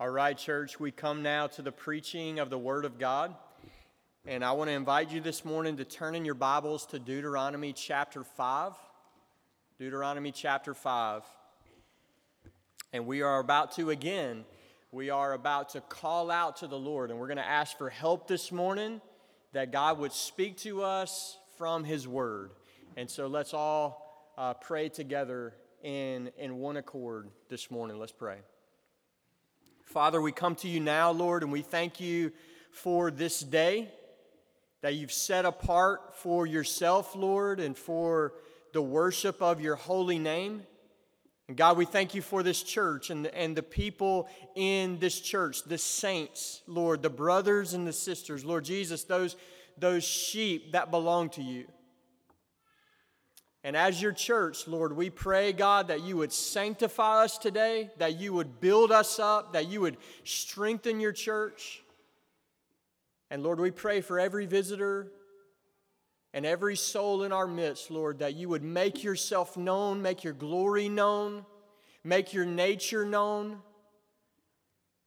All right, church, we come now to the preaching of the Word of God. And I want to invite you this morning to turn in your Bibles to Deuteronomy chapter 5. Deuteronomy chapter 5. And we are about to, again, we are about to call out to the Lord. And we're going to ask for help this morning that God would speak to us from His Word. And so let's all uh, pray together in, in one accord this morning. Let's pray. Father, we come to you now, Lord, and we thank you for this day that you've set apart for yourself, Lord, and for the worship of your holy name. And God, we thank you for this church and, and the people in this church, the saints, Lord, the brothers and the sisters, Lord Jesus, those, those sheep that belong to you. And as your church, Lord, we pray, God, that you would sanctify us today, that you would build us up, that you would strengthen your church. And Lord, we pray for every visitor and every soul in our midst, Lord, that you would make yourself known, make your glory known, make your nature known.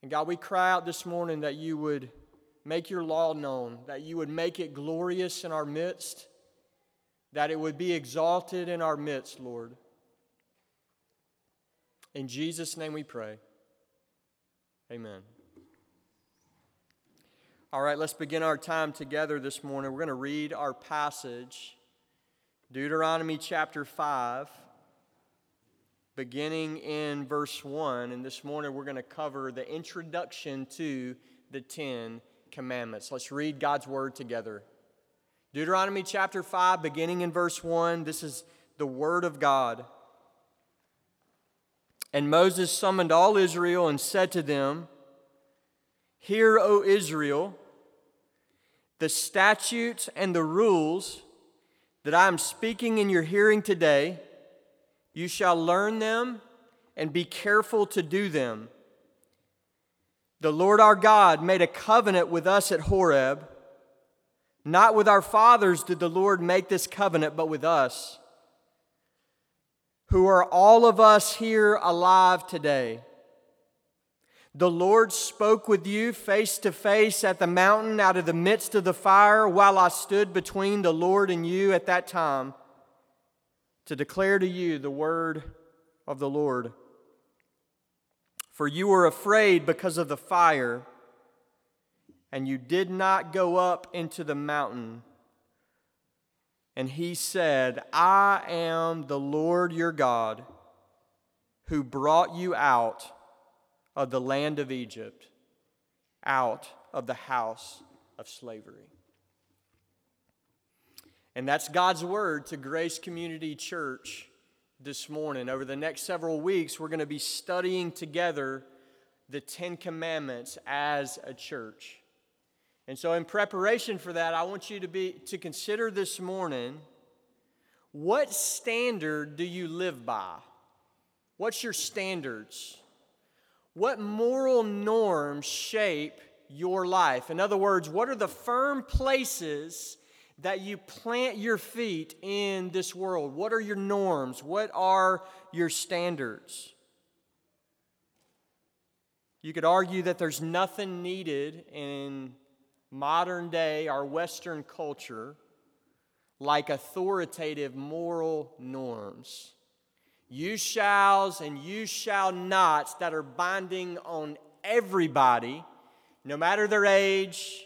And God, we cry out this morning that you would make your law known, that you would make it glorious in our midst that it would be exalted in our midst, Lord. In Jesus' name we pray. Amen. All right, let's begin our time together this morning. We're going to read our passage, Deuteronomy chapter 5, beginning in verse 1. And this morning we're going to cover the introduction to the Ten Commandments. Let's read God's word together. Deuteronomy chapter 5, beginning in verse 1, this is the word of God. And Moses summoned all Israel and said to them, Hear, O Israel, the statutes and the rules that I am speaking in your hearing today, you shall learn them and be careful to do them. The Lord our God made a covenant with us at Horeb not with our fathers did the Lord make this covenant, but with us, who are all of us here alive today. The Lord spoke with you face to face at the mountain out of the midst of the fire while I stood between the Lord and you at that time to declare to you the word of the Lord. For you were afraid because of the fire and you did not go up into the mountain. And he said, I am the Lord your God who brought you out of the land of Egypt, out of the house of slavery. And that's God's word to Grace Community Church this morning. Over the next several weeks, we're going to be studying together the Ten Commandments as a church. And so, in preparation for that, I want you to, be, to consider this morning what standard do you live by? What's your standards? What moral norms shape your life? In other words, what are the firm places that you plant your feet in this world? What are your norms? What are your standards? You could argue that there's nothing needed in modern day, our Western culture, like authoritative moral norms. You shalls and you shall nots that are binding on everybody, no matter their age,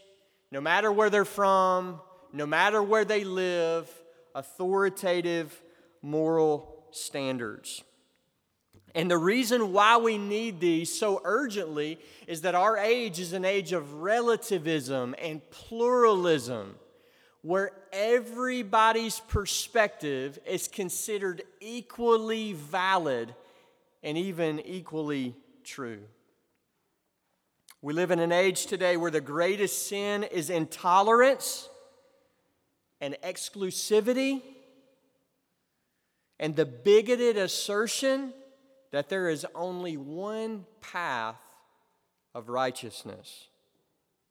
no matter where they're from, no matter where they live, authoritative moral standards. And the reason why we need these so urgently is that our age is an age of relativism and pluralism, where everybody's perspective is considered equally valid and even equally true. We live in an age today where the greatest sin is intolerance and exclusivity and the bigoted assertion that there is only one path of righteousness.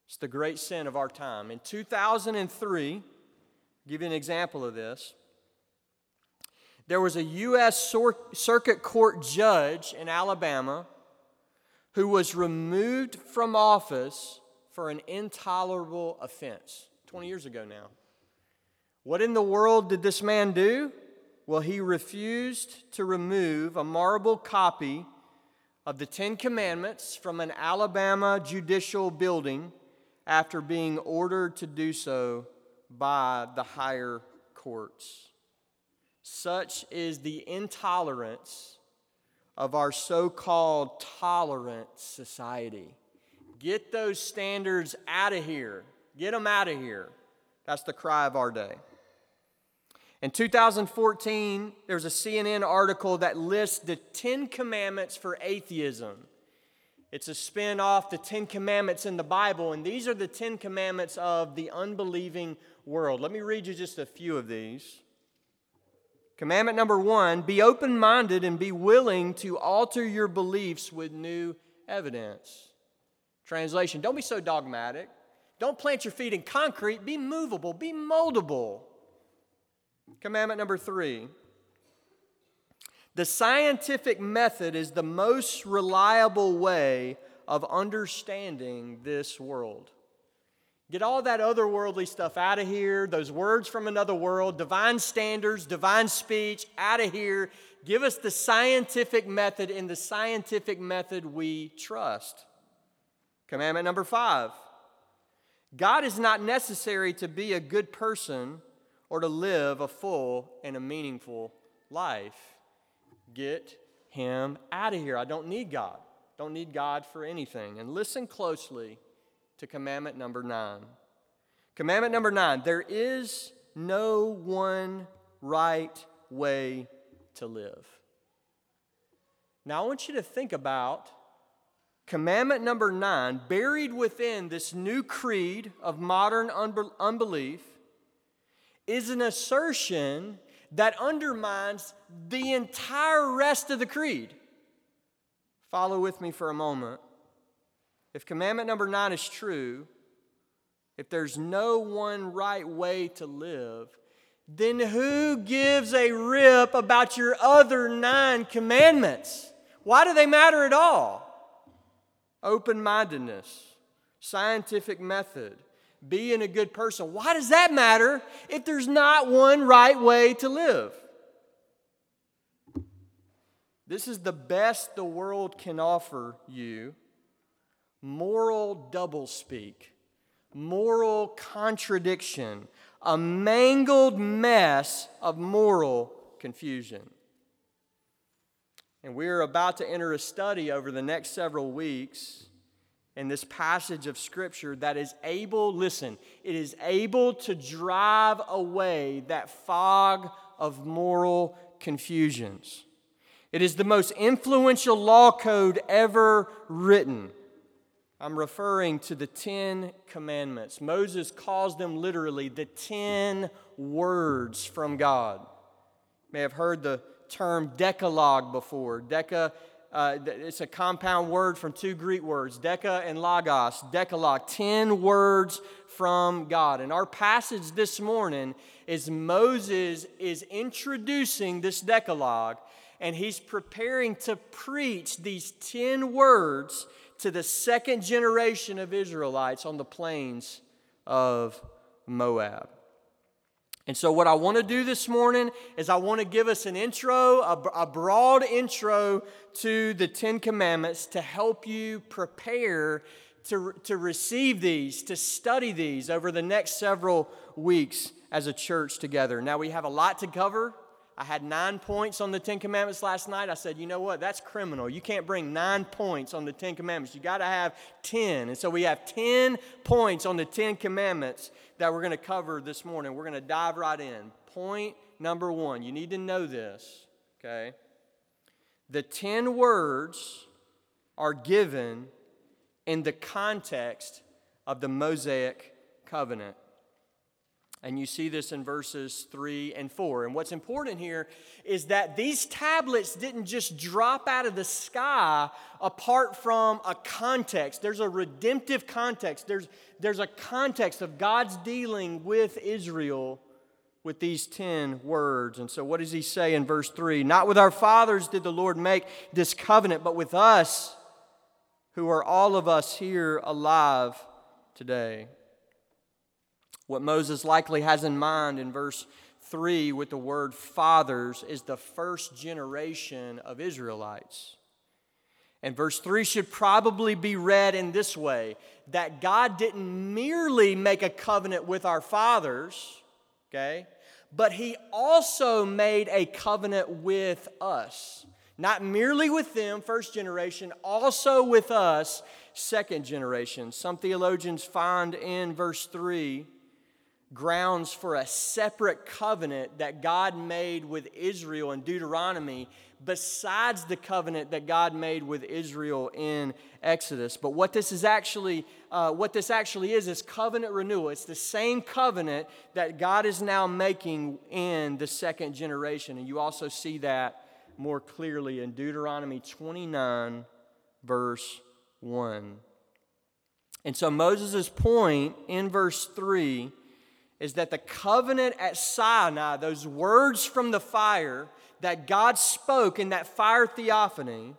It's the great sin of our time. In 2003, I'll give you an example of this. There was a U.S. Circuit Court judge in Alabama who was removed from office for an intolerable offense. 20 years ago now. What in the world did this man do? Well, he refused to remove a marble copy of the Ten Commandments from an Alabama judicial building after being ordered to do so by the higher courts. Such is the intolerance of our so called tolerant society. Get those standards out of here. Get them out of here. That's the cry of our day. In 2014, there was a CNN article that lists the 10 commandments for atheism. It's a spin off the 10 commandments in the Bible, and these are the 10 commandments of the unbelieving world. Let me read you just a few of these. Commandment number one be open minded and be willing to alter your beliefs with new evidence. Translation Don't be so dogmatic. Don't plant your feet in concrete. Be movable, be moldable. Commandment number three the scientific method is the most reliable way of understanding this world. Get all that otherworldly stuff out of here, those words from another world, divine standards, divine speech, out of here. Give us the scientific method, and the scientific method we trust. Commandment number five God is not necessary to be a good person or to live a full and a meaningful life. Get him out of here. I don't need God. Don't need God for anything. And listen closely to commandment number nine. Commandment number nine there is no one right way to live. Now, I want you to think about commandment number nine, buried within this new creed of modern unbelief is an assertion that undermines the entire rest of the creed. Follow with me for a moment. If commandment number nine is true, if there's no one right way to live, then who gives a rip about your other nine commandments? Why do they matter at all? Open mindedness, scientific method, being a good person. Why does that matter if there's not one right way to live? This is the best the world can offer you moral doublespeak, moral contradiction, a mangled mess of moral confusion. And we're about to enter a study over the next several weeks in this passage of Scripture that is able, listen, it is able to drive away that fog of moral confusions. It is the most influential law code ever written. I'm referring to the Ten Commandments. Moses calls them literally the Ten Words from God. You may have heard the term Decalogue before. Deca uh, it's a compound word from two Greek words, deca and logos, decalogue, 10 words from God. And our passage this morning is Moses is introducing this decalogue and he's preparing to preach these 10 words to the second generation of Israelites on the plains of Moab. And so, what I want to do this morning is I want to give us an intro, a, a, broad intro to the Ten Commandments to help you prepare to, to receive these, to study these over the next several weeks as a church together. Now, we have a lot to cover. I had nine points on the Ten Commandments last night. I said, you know what? That's criminal. You can't bring nine points on the Ten Commandments. You got to have 10. And so we have 10 points on the Ten Commandments that we're going to cover this morning. We're going to dive right in. Point number one you need to know this, okay? The 10 words are given in the context of the Mosaic covenant. And you see this in verses 3 and 4. And what's important here is that these tablets didn't just drop out of the sky apart from a context. There's a redemptive context, there's, there's a context of God's dealing with Israel with these 10 words. And so, what does he say in verse 3? Not with our fathers did the Lord make this covenant, but with us who are all of us here alive today. What Moses likely has in mind in verse 3 with the word fathers is the first generation of Israelites. And verse 3 should probably be read in this way that God didn't merely make a covenant with our fathers, okay, but He also made a covenant with us. Not merely with them, first generation, also with us, second generation. Some theologians find in verse 3 grounds for a separate covenant that God made with Israel in Deuteronomy besides the covenant that God made with Israel in Exodus. But what this is actually, uh, what this actually is, is covenant renewal. It's the same covenant that God is now making in the second generation. And you also see that more clearly in Deuteronomy 29, verse 1. And so Moses' point in verse 3 is that the covenant at Sinai, those words from the fire, that God spoke in that fire theophany,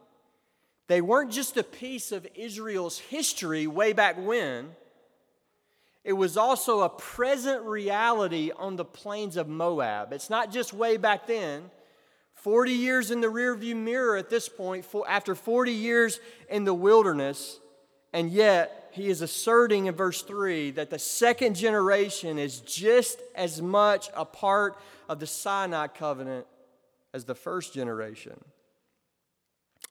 they weren't just a piece of Israel's history way back when. It was also a present reality on the plains of Moab. It's not just way back then. 40 years in the rearview mirror at this point, after 40 years in the wilderness, and yet he is asserting in verse 3 that the second generation is just as much a part of the Sinai covenant as the first generation.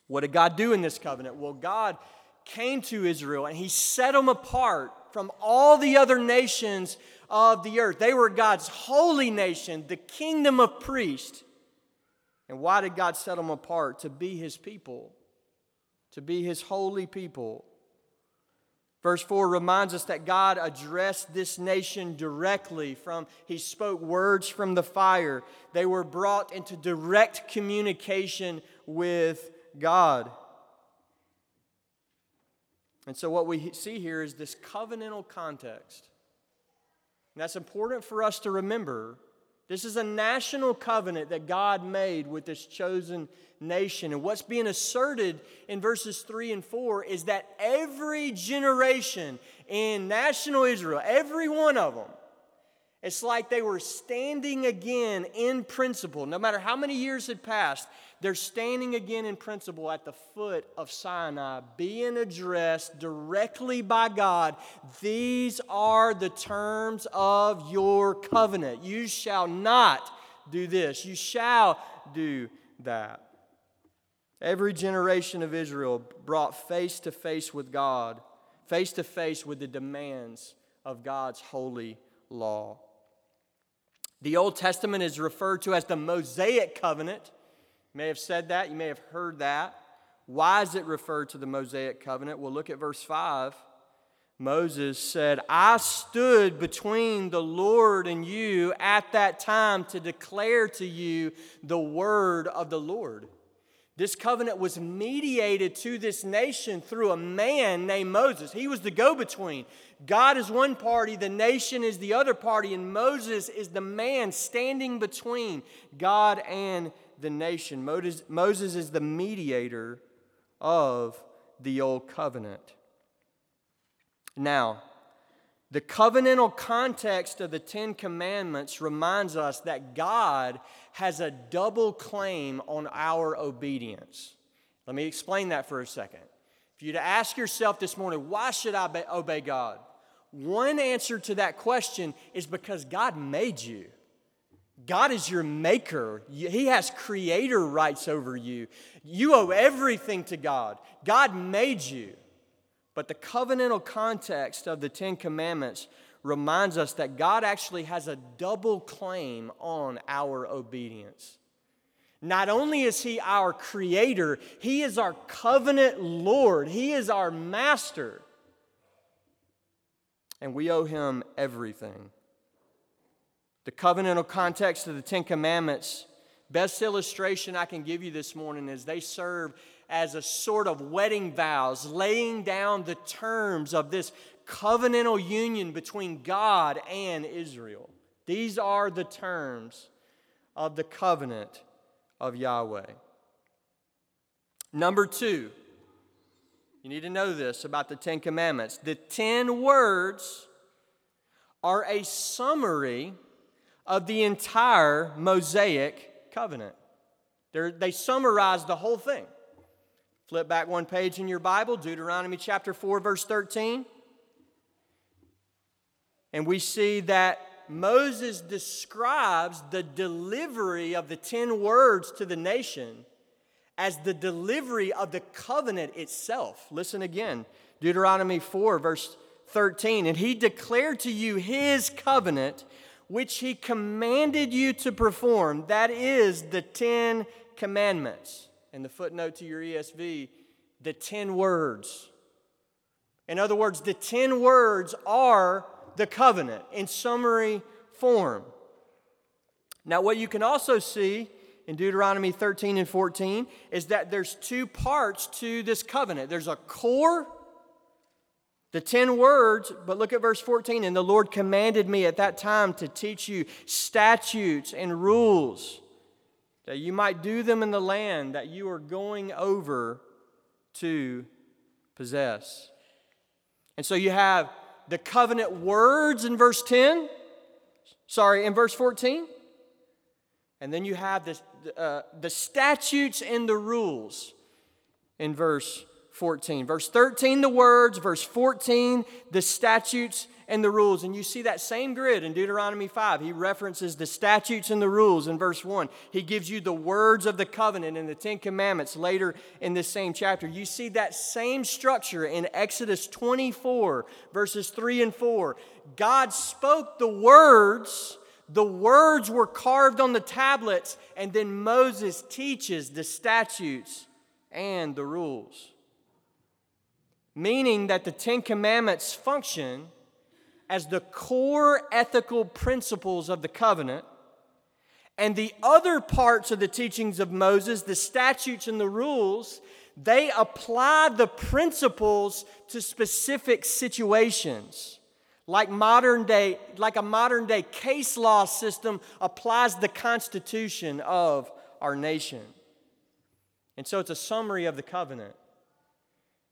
What did God do in this covenant? Well, God came to Israel and he set them apart from all the other nations of the earth. They were God's holy nation, the kingdom of priests. And why did God set them apart? To be his people, to be his holy people. Verse 4 reminds us that God addressed this nation directly from he spoke words from the fire. They were brought into direct communication with God. And so what we see here is this covenantal context. And that's important for us to remember this is a national covenant that God made with this chosen nation. And what's being asserted in verses 3 and 4 is that every generation in national Israel, every one of them, it's like they were standing again in principle. No matter how many years had passed, they're standing again in principle at the foot of Sinai, being addressed directly by God. These are the terms of your covenant. You shall not do this, you shall do that. Every generation of Israel brought face to face with God, face to face with the demands of God's holy law. The Old Testament is referred to as the Mosaic covenant. You may have said that, you may have heard that. Why is it referred to the Mosaic covenant? Well, look at verse 5. Moses said, I stood between the Lord and you at that time to declare to you the word of the Lord. This covenant was mediated to this nation through a man named Moses. He was the go between. God is one party, the nation is the other party, and Moses is the man standing between God and the nation. Moses, Moses is the mediator of the old covenant. Now, the covenantal context of the Ten Commandments reminds us that God has a double claim on our obedience. Let me explain that for a second. For you to ask yourself this morning, why should I obey God? One answer to that question is because God made you. God is your maker. He has creator rights over you. You owe everything to God. God made you. But the covenantal context of the Ten Commandments reminds us that God actually has a double claim on our obedience. Not only is He our creator, He is our covenant Lord, He is our master. And we owe Him everything. The covenantal context of the Ten Commandments, best illustration I can give you this morning is they serve as a sort of wedding vows, laying down the terms of this covenantal union between God and Israel. These are the terms of the covenant of Yahweh. Number two, You need to know this about the Ten Commandments. The ten words are a summary of the entire Mosaic covenant. They're, they summarize the whole thing. Flip back one page in your Bible, Deuteronomy chapter 4, verse 13. And we see that Moses describes the delivery of the 10 words to the nation as the delivery of the covenant itself. Listen again Deuteronomy 4, verse 13. And he declared to you his covenant, which he commanded you to perform. That is the Ten Commandments. And the footnote to your ESV, the ten words. In other words, the ten words are the covenant in summary form. Now, what you can also see in Deuteronomy 13 and 14 is that there's two parts to this covenant there's a core, the 10 words, but look at verse 14. And the Lord commanded me at that time to teach you statutes and rules that you might do them in the land that you are going over to possess. And so you have the covenant words in verse 10, sorry, in verse 14. And then you have this, uh, the statutes and the rules in verse 14. Verse 13, the words. Verse 14, the statutes and the rules. And you see that same grid in Deuteronomy 5. He references the statutes and the rules in verse 1. He gives you the words of the covenant and the Ten Commandments later in this same chapter. You see that same structure in Exodus 24, verses 3 and 4. God spoke the words. The words were carved on the tablets, and then Moses teaches the statutes and the rules. Meaning that the Ten Commandments function as the core ethical principles of the covenant, and the other parts of the teachings of Moses, the statutes and the rules, they apply the principles to specific situations. Like modern day, like a modern day case law system applies the constitution of our nation. And so it's a summary of the covenant.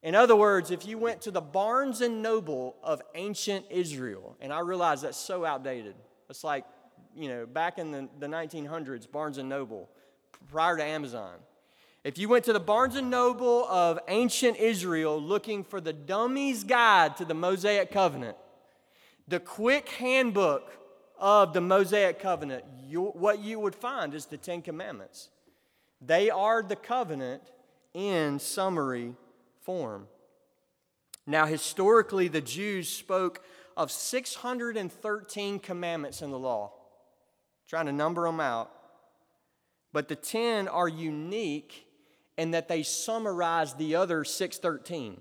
In other words, if you went to the Barnes and Noble of ancient Israel, and I realize that's so outdated. It's like, you know, back in the, the 1900s, Barnes and Noble, prior to Amazon. If you went to the Barnes and Noble of ancient Israel looking for the dummy's guide to the Mosaic covenant, the quick handbook of the Mosaic covenant, you, what you would find is the Ten Commandments. They are the covenant in summary form. Now, historically, the Jews spoke of 613 commandments in the law, trying to number them out. But the 10 are unique in that they summarize the other 613.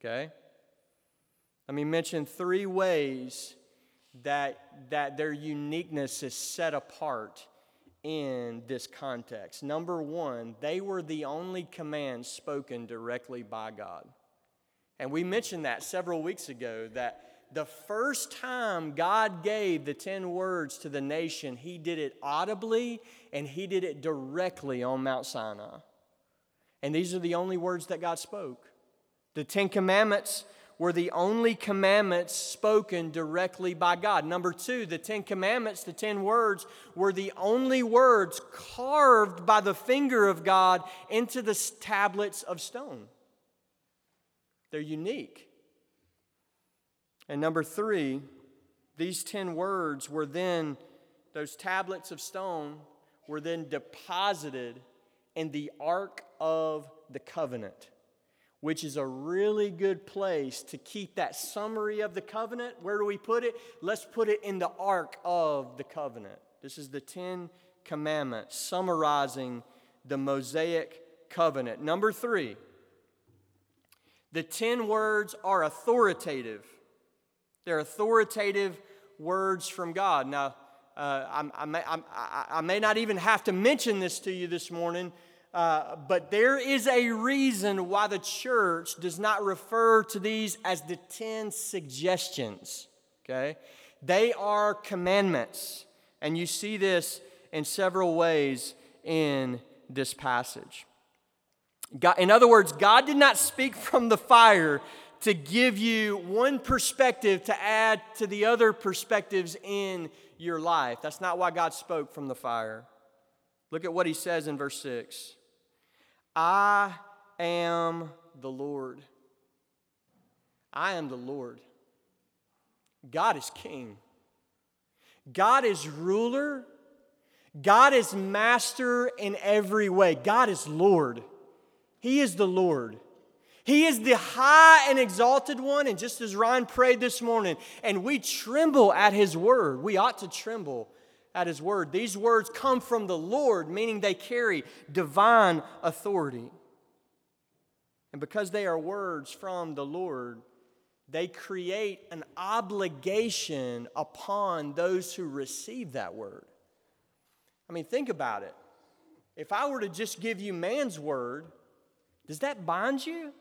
Okay? Let me mention three ways that, that their uniqueness is set apart in this context. Number one, they were the only commands spoken directly by God. And we mentioned that several weeks ago that the first time God gave the 10 words to the nation, he did it audibly and he did it directly on Mount Sinai. And these are the only words that God spoke. The 10 commandments were the only commandments spoken directly by God. Number two, the Ten Commandments, the ten words, were the only words carved by the finger of God into the tablets of stone. They're unique. And number three, these ten words were then, those tablets of stone were then deposited in the Ark of the Covenant which is a really good place to keep that summary of the covenant. Where do we put it? Let's put it in the ark of the covenant. This is the Ten Commandments summarizing the Mosaic covenant. Number three, the ten words are authoritative. They're authoritative words from God. Now, uh, I, I, may, I, I may not even have to mention this to you this morning uh, but there is a reason why the church does not refer to these as the 10 suggestions, okay? They are commandments. And you see this in several ways in this passage. God, in other words, God did not speak from the fire to give you one perspective to add to the other perspectives in your life. That's not why God spoke from the fire. Look at what he says in verse 6 I am the Lord. I am the Lord. God is king. God is ruler. God is master in every way. God is Lord. He is the Lord. He is the high and exalted one. And just as Ryan prayed this morning, and we tremble at his word, we ought to tremble at his word. These words come from the Lord, meaning they carry divine authority. And because they are words from the Lord, they create an obligation upon those who receive that word. I mean, think about it. If I were to just give you man's word, does that bind you?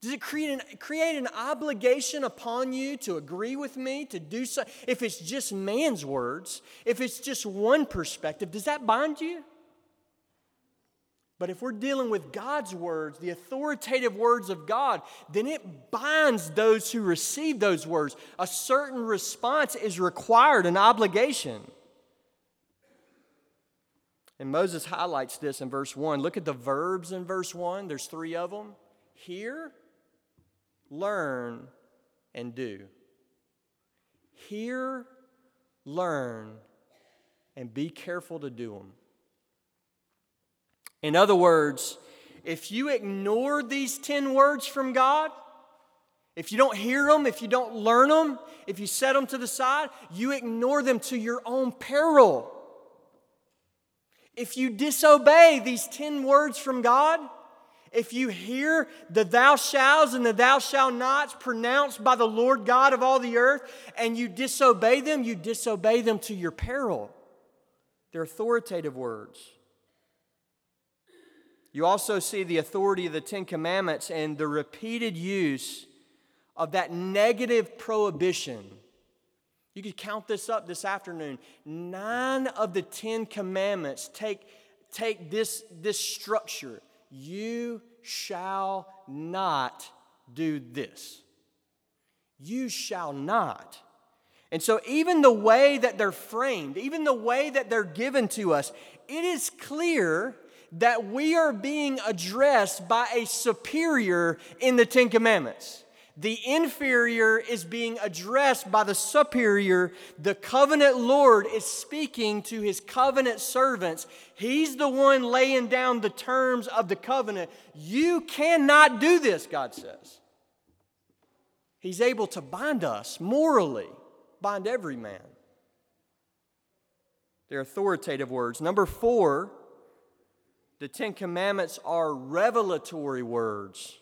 Does it create an, create an obligation upon you to agree with me, to do so? If it's just man's words, if it's just one perspective, does that bind you? But if we're dealing with God's words, the authoritative words of God, then it binds those who receive those words. A certain response is required, an obligation. And Moses highlights this in verse 1. Look at the verbs in verse 1. There's three of them hear, learn, and do. Hear, learn, and be careful to do them. In other words, if you ignore these 10 words from God, if you don't hear them, if you don't learn them, if you set them to the side, you ignore them to your own peril. If you disobey these 10 words from God, if you hear the thou shalt and the thou shalt nots pronounced by the Lord God of all the earth and you disobey them, you disobey them to your peril. They're authoritative words. You also see the authority of the Ten Commandments and the repeated use of that negative prohibition you could count this up this afternoon. Nine of the Ten Commandments take, take this, this structure. You shall not do this. You shall not. And so, even the way that they're framed, even the way that they're given to us, it is clear that we are being addressed by a superior in the Ten Commandments. The inferior is being addressed by the superior. The covenant Lord is speaking to his covenant servants. He's the one laying down the terms of the covenant. You cannot do this, God says. He's able to bind us morally, bind every man. They're authoritative words. Number four, the Ten Commandments are revelatory words.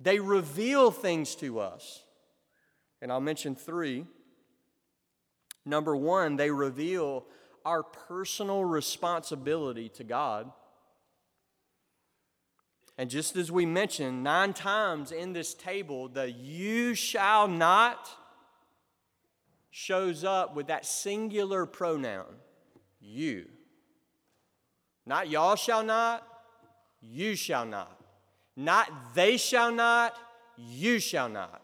They reveal things to us. And I'll mention three. Number one, they reveal our personal responsibility to God. And just as we mentioned, nine times in this table, the you shall not shows up with that singular pronoun, you. Not y'all shall not, you shall not. Not they shall not, you shall not.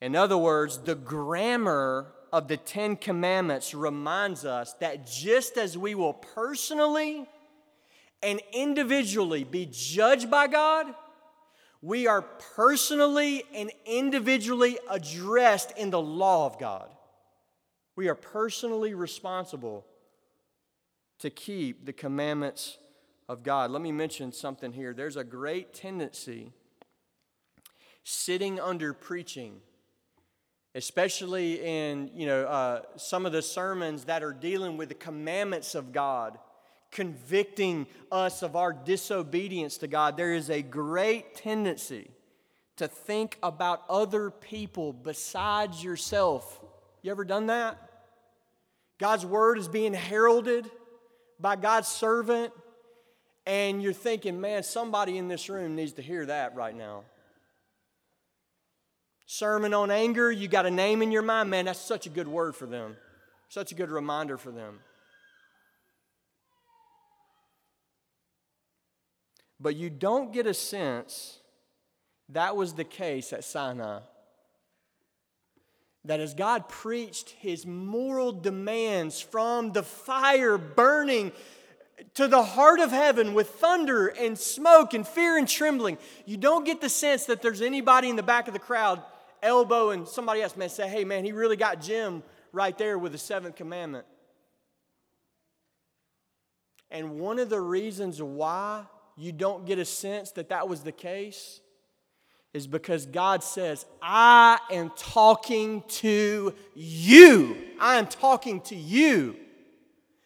In other words, the grammar of the Ten Commandments reminds us that just as we will personally and individually be judged by God, we are personally and individually addressed in the law of God. We are personally responsible to keep the commandments of God. Let me mention something here. There's a great tendency sitting under preaching, especially in you know uh, some of the sermons that are dealing with the commandments of God, convicting us of our disobedience to God. There is a great tendency to think about other people besides yourself. You ever done that? God's word is being heralded by God's servant and you're thinking, man, somebody in this room needs to hear that right now. Sermon on anger, you got a name in your mind, man, that's such a good word for them, such a good reminder for them. But you don't get a sense that was the case at Sinai. That as God preached his moral demands from the fire burning to the heart of heaven with thunder and smoke and fear and trembling, you don't get the sense that there's anybody in the back of the crowd elbowing somebody else, man, say, hey, man, he really got Jim right there with the seventh commandment. And one of the reasons why you don't get a sense that that was the case is because God says, I am talking to you. I am talking to you.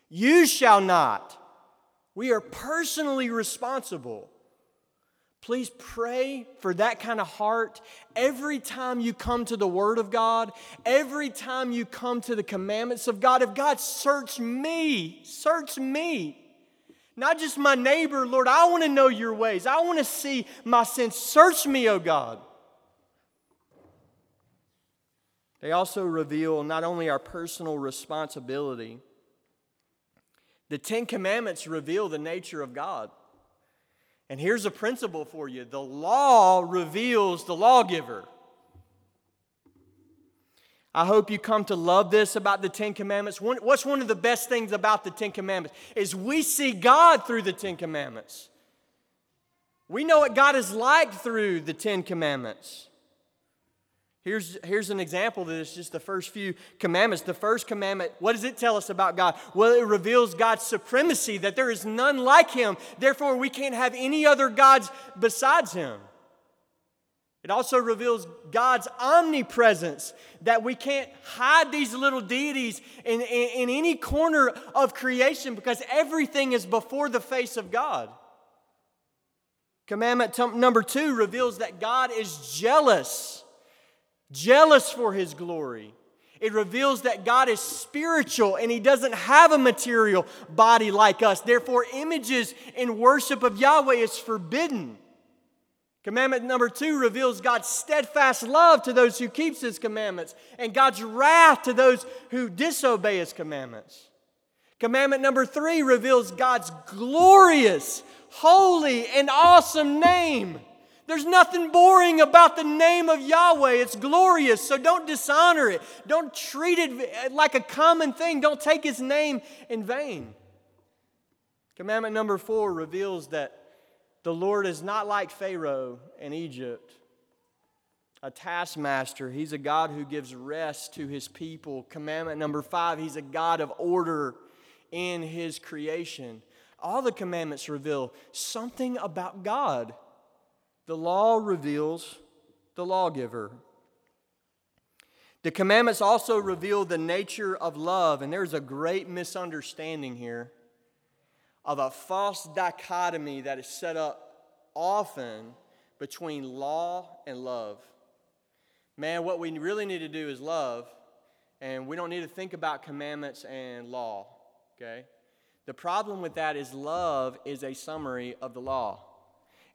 You shall not. We are personally responsible. Please pray for that kind of heart every time you come to the Word of God, every time you come to the commandments of God. If God, search me, search me. Not just my neighbor, Lord, I want to know your ways. I want to see my sins. Search me, O God. They also reveal not only our personal responsibility, the Ten Commandments reveal the nature of God. And here's a principle for you the law reveals the lawgiver. I hope you come to love this about the Ten Commandments. What's one of the best things about the Ten Commandments? Is we see God through the Ten Commandments. We know what God is like through the Ten Commandments. Here's, here's an example of this, just the first few commandments. The first commandment, what does it tell us about God? Well, it reveals God's supremacy, that there is none like Him. Therefore, we can't have any other gods besides Him. It also reveals God's omnipresence, that we can't hide these little deities in, in, in, any corner of creation because everything is before the face of God. Commandment t- number two reveals that God is jealous, jealous for his glory. It reveals that God is spiritual and He doesn't have a material body like us. Therefore, images in worship of Yahweh is forbidden. Commandment number two reveals God's steadfast love to those who keeps his commandments and God's wrath to those who disobey his commandments. Commandment number three reveals God's glorious, holy, and awesome name. There's nothing boring about the name of Yahweh. It's glorious, so don't dishonor it. Don't treat it like a common thing. Don't take his name in vain. Commandment number four reveals that the Lord is not like Pharaoh in Egypt, a taskmaster. He's a God who gives rest to his people. Commandment number five, he's a God of order in his creation. All the commandments reveal something about God. The law reveals the lawgiver. The commandments also reveal the nature of love, and there's a great misunderstanding here of a false dichotomy that is set up often between law and love. Man, what we really need to do is love, and we don't need to think about commandments and law, okay? The problem with that is love is a summary of the law.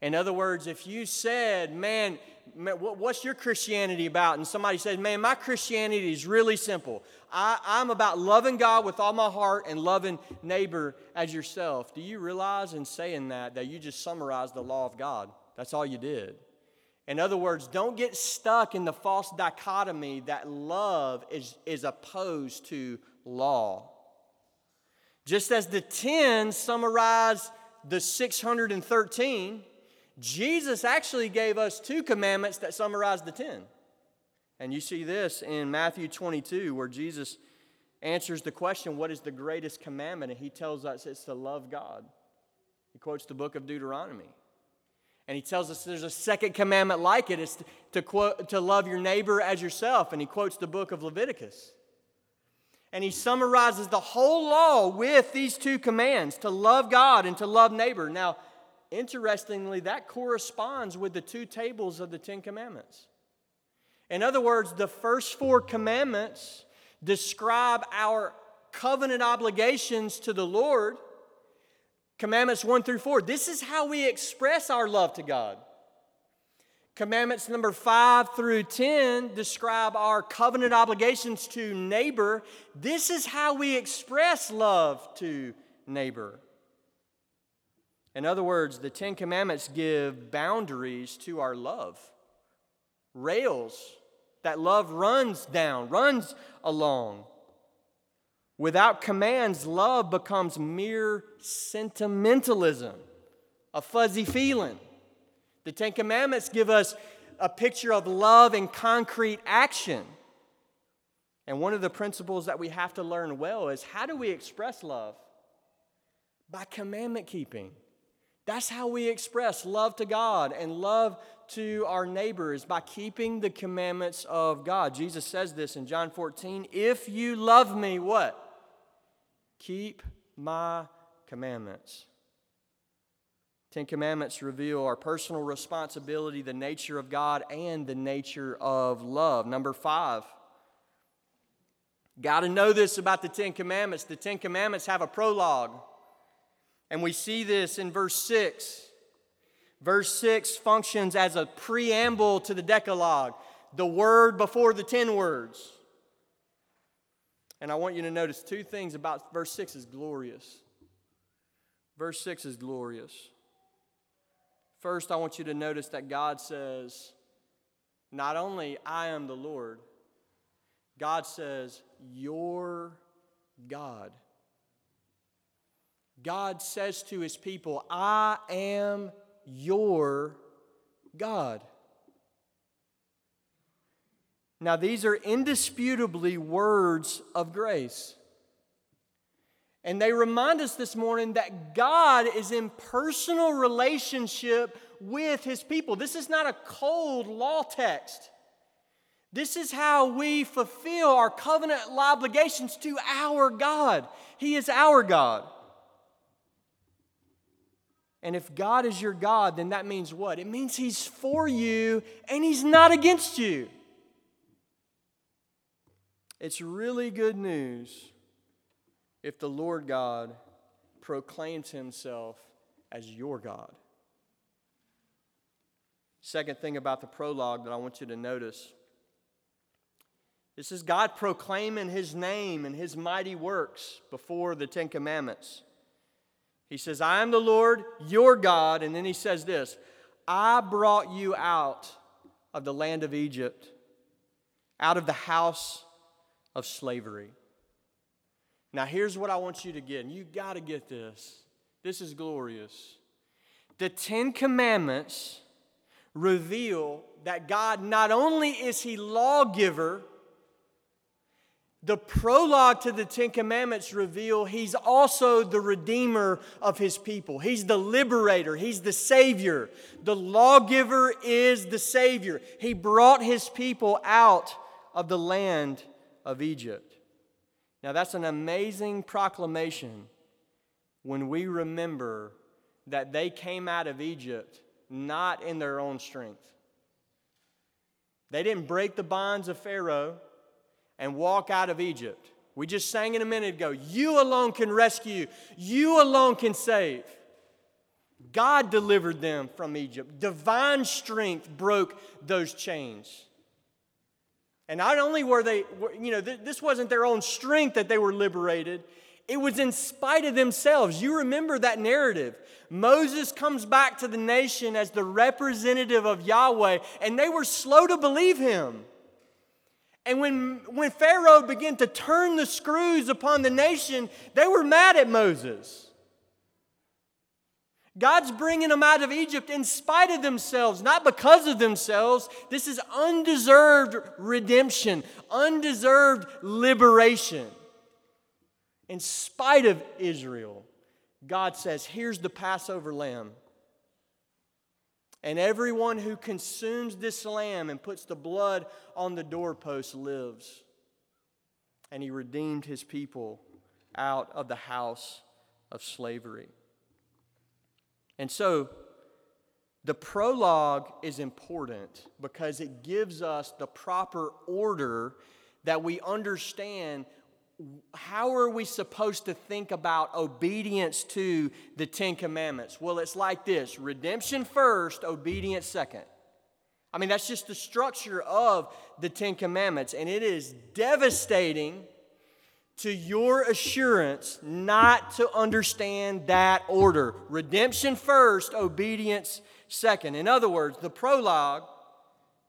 In other words, if you said, man, what's your Christianity about? And somebody said, man, my Christianity is really simple. I, I'm about loving God with all my heart and loving neighbor as yourself. Do you realize in saying that that you just summarized the law of God? That's all you did. In other words, don't get stuck in the false dichotomy that love is, is opposed to law. Just as the 10 summarize the 613, Jesus actually gave us two commandments that summarize the 10. And you see this in Matthew 22, where Jesus answers the question, What is the greatest commandment? And he tells us it's to love God. He quotes the book of Deuteronomy. And he tells us there's a second commandment like it, it's to, to, quote, to love your neighbor as yourself. And he quotes the book of Leviticus. And he summarizes the whole law with these two commands to love God and to love neighbor. Now, interestingly, that corresponds with the two tables of the Ten Commandments. In other words, the first four commandments describe our covenant obligations to the Lord. Commandments 1 through 4. This is how we express our love to God. Commandments number 5 through 10 describe our covenant obligations to neighbor. This is how we express love to neighbor. In other words, the Ten Commandments give boundaries to our love, rails that love runs down, runs along. Without commands, love becomes mere sentimentalism, a fuzzy feeling. The Ten Commandments give us a picture of love in concrete action. And one of the principles that we have to learn well is how do we express love? By commandment keeping. That's how we express love to God and love to our neighbors by keeping the commandments of God. Jesus says this in John 14 If you love me, what? Keep my commandments. Ten Commandments reveal our personal responsibility, the nature of God, and the nature of love. Number five, got to know this about the Ten Commandments. The Ten Commandments have a prologue, and we see this in verse 6. Verse 6 functions as a preamble to the Decalogue, the word before the ten words. And I want you to notice two things about verse 6 is glorious. Verse 6 is glorious. First, I want you to notice that God says, not only I am the Lord, God says, Your God. God says to his people, I am your God. Now, these are indisputably words of grace. And they remind us this morning that God is in personal relationship with his people. This is not a cold law text. This is how we fulfill our covenant obligations to our God. He is our God. And if God is your God, then that means what? It means He's for you and He's not against you. It's really good news if the Lord God proclaims himself as your God. Second thing about the prologue that I want you to notice this is God proclaiming his name and his mighty works before the Ten Commandments. He says, I am the Lord, your God. And then he says this I brought you out of the land of Egypt, out of the house of slavery. Now, here's what I want you to get, and you got to get this. This is glorious. The Ten Commandments reveal that God not only is He lawgiver, the prologue to the Ten Commandments reveal He's also the Redeemer of His people. He's the liberator, He's the Savior. The lawgiver is the Savior. He brought His people out of the land of Egypt. Now, that's an amazing proclamation when we remember that they came out of Egypt not in their own strength. They didn't break the bonds of Pharaoh and walk out of Egypt. We just sang it a minute ago you alone can rescue, you alone can save. God delivered them from Egypt. Divine strength broke those chains. And not only were they, you know, this wasn't their own strength that they were liberated, it was in spite of themselves. You remember that narrative. Moses comes back to the nation as the representative of Yahweh, and they were slow to believe him. And when, when Pharaoh began to turn the screws upon the nation, they were mad at Moses. God's bringing them out of Egypt in spite of themselves, not because of themselves. This is undeserved redemption, undeserved liberation. In spite of Israel, God says, Here's the Passover lamb. And everyone who consumes this lamb and puts the blood on the doorpost lives. And he redeemed his people out of the house of slavery. And so the prologue is important because it gives us the proper order that we understand how are we supposed to think about obedience to the Ten Commandments? Well, it's like this redemption first, obedience second. I mean, that's just the structure of the Ten Commandments, and it is devastating to your assurance not to understand that order. Redemption first, obedience second. In other words, the prologue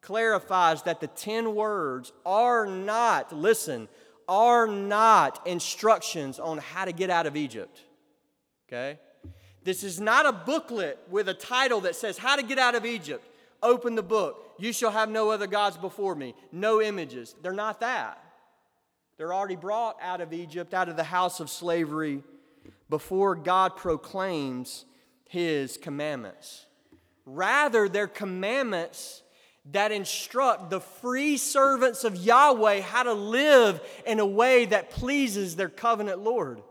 clarifies that the 10 words are not, listen, are not instructions on how to get out of Egypt. Okay? This is not a booklet with a title that says How to Get Out of Egypt. Open the book. You shall have no other gods before me. No images. They're not that. They're already brought out of Egypt, out of the house of slavery, before God proclaims his commandments. Rather, they're commandments that instruct the free servants of Yahweh how to live in a way that pleases their covenant Lord.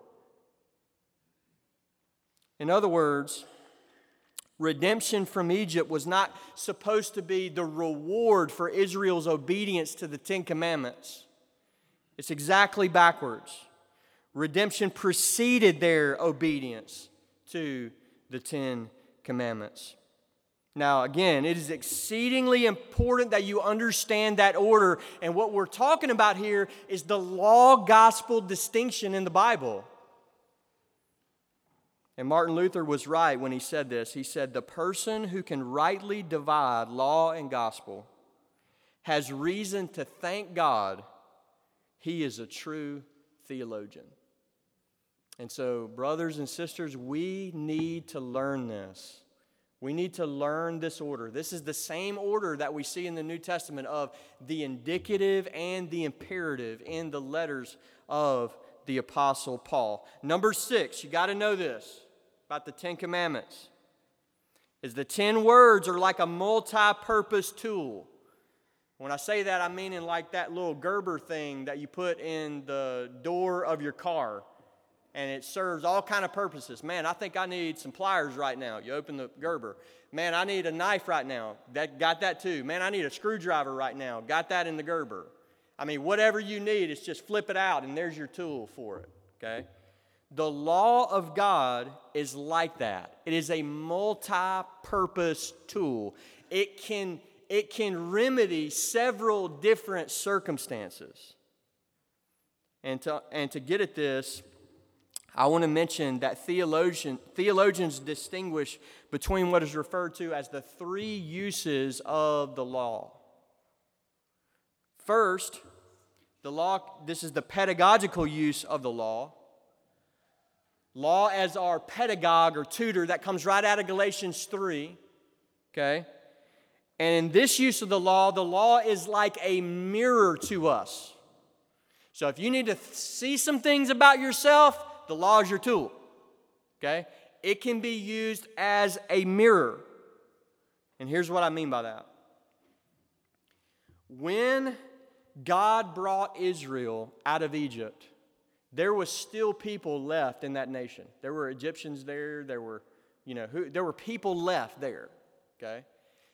In other words, redemption from Egypt was not supposed to be the reward for Israel's obedience to the Ten Commandments. It's exactly backwards. Redemption preceded their obedience to the Ten Commandments. Now, again, it is exceedingly important that you understand that order. And what we're talking about here is the law gospel distinction in the Bible. And Martin Luther was right when he said this. He said, The person who can rightly divide law and gospel has reason to thank God he is a true theologian. And so, brothers and sisters, we need to learn this. We need to learn this order. This is the same order that we see in the New Testament of the indicative and the imperative in the letters of the Apostle Paul. Number six, you got to know this about the Ten Commandments is the 10 words are like a multi purpose tool. When I say that, I mean in like that little Gerber thing that you put in the door of your car and it serves all kind of purposes. Man, I think I need some pliers right now. You open the Gerber. Man, I need a knife right now. That got that too. Man, I need a screwdriver right now. Got that in the Gerber. I mean, whatever you need, it's just flip it out and there's your tool for it. Okay? The law of God is like that. It is a multi purpose tool. It can, it can remedy several different circumstances. And to, and to get at this, I want to mention that theologian, theologians distinguish between what is referred to as the three uses of the law. First, the law, this is the pedagogical use of the law. Law as our pedagogue or tutor, that comes right out of Galatians 3. Okay? And in this use of the law, the law is like a mirror to us. So if you need to see some things about yourself, the law is your tool. Okay? It can be used as a mirror. And here's what I mean by that. When God brought Israel out of Egypt, there was still people left in that nation. There were Egyptians there, there were, you know, who, there were people left there, okay?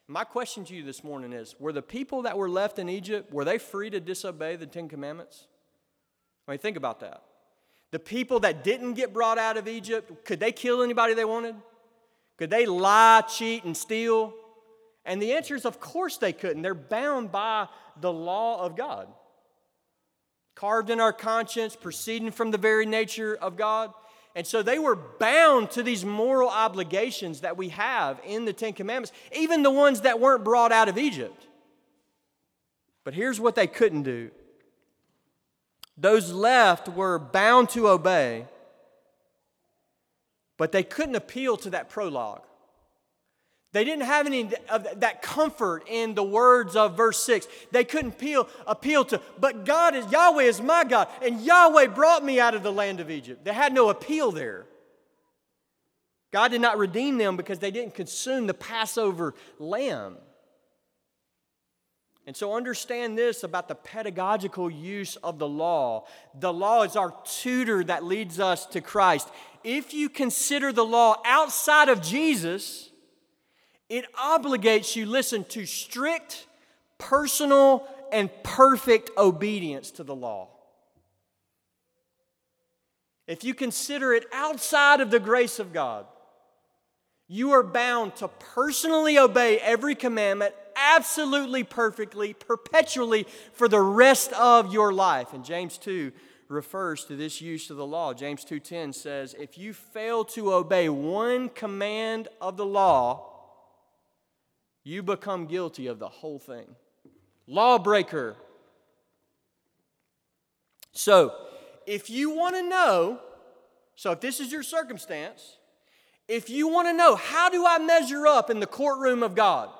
My question to you this morning is, were the people that were left in Egypt, were they free to disobey the 10 commandments? I mean, think about that. The people that didn't get brought out of Egypt, could they kill anybody they wanted? Could they lie, cheat, and steal? And the answer is, of course they couldn't. They're bound by the law of God carved in our conscience, proceeding from the very nature of God. And so they were bound to these moral obligations that we have in the Ten Commandments, even the ones that weren't brought out of Egypt. But here's what they couldn't do those left were bound to obey, but they couldn't appeal to that prologue. They didn't have any of that comfort in the words of verse 6. They couldn't appeal, appeal to, but God is, Yahweh is my God, and Yahweh brought me out of the land of Egypt. They had no appeal there. God did not redeem them because they didn't consume the Passover lamb. And so understand this about the pedagogical use of the law. The law is our tutor that leads us to Christ. If you consider the law outside of Jesus, it obligates you, listen, to strict, personal, and perfect obedience to the law. If you consider it outside of the grace of God, you are bound to personally obey every commandment absolutely perfectly, perpetually for the rest of your life. And James 2 refers to this use of the law. James 2:10 says, "If you fail to obey one command of the law, you become guilty of the whole thing." Lawbreaker. So, if you want to know, so if this is your circumstance, if you want to know, how do I measure up in the courtroom of God?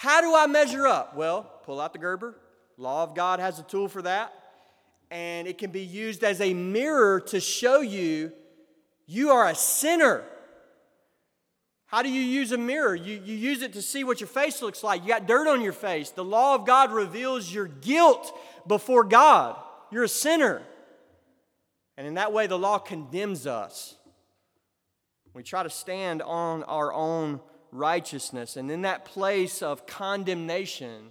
How do I measure up? Well, pull out the Gerber. Law of God has a tool for that. And it can be used as a mirror to show you you are a sinner. How do you use a mirror? You, you use it to see what your face looks like. You got dirt on your face. The law of God reveals your guilt before God. You're a sinner. And in that way, the law condemns us. We try to stand on our own righteousness. And in that place of condemnation,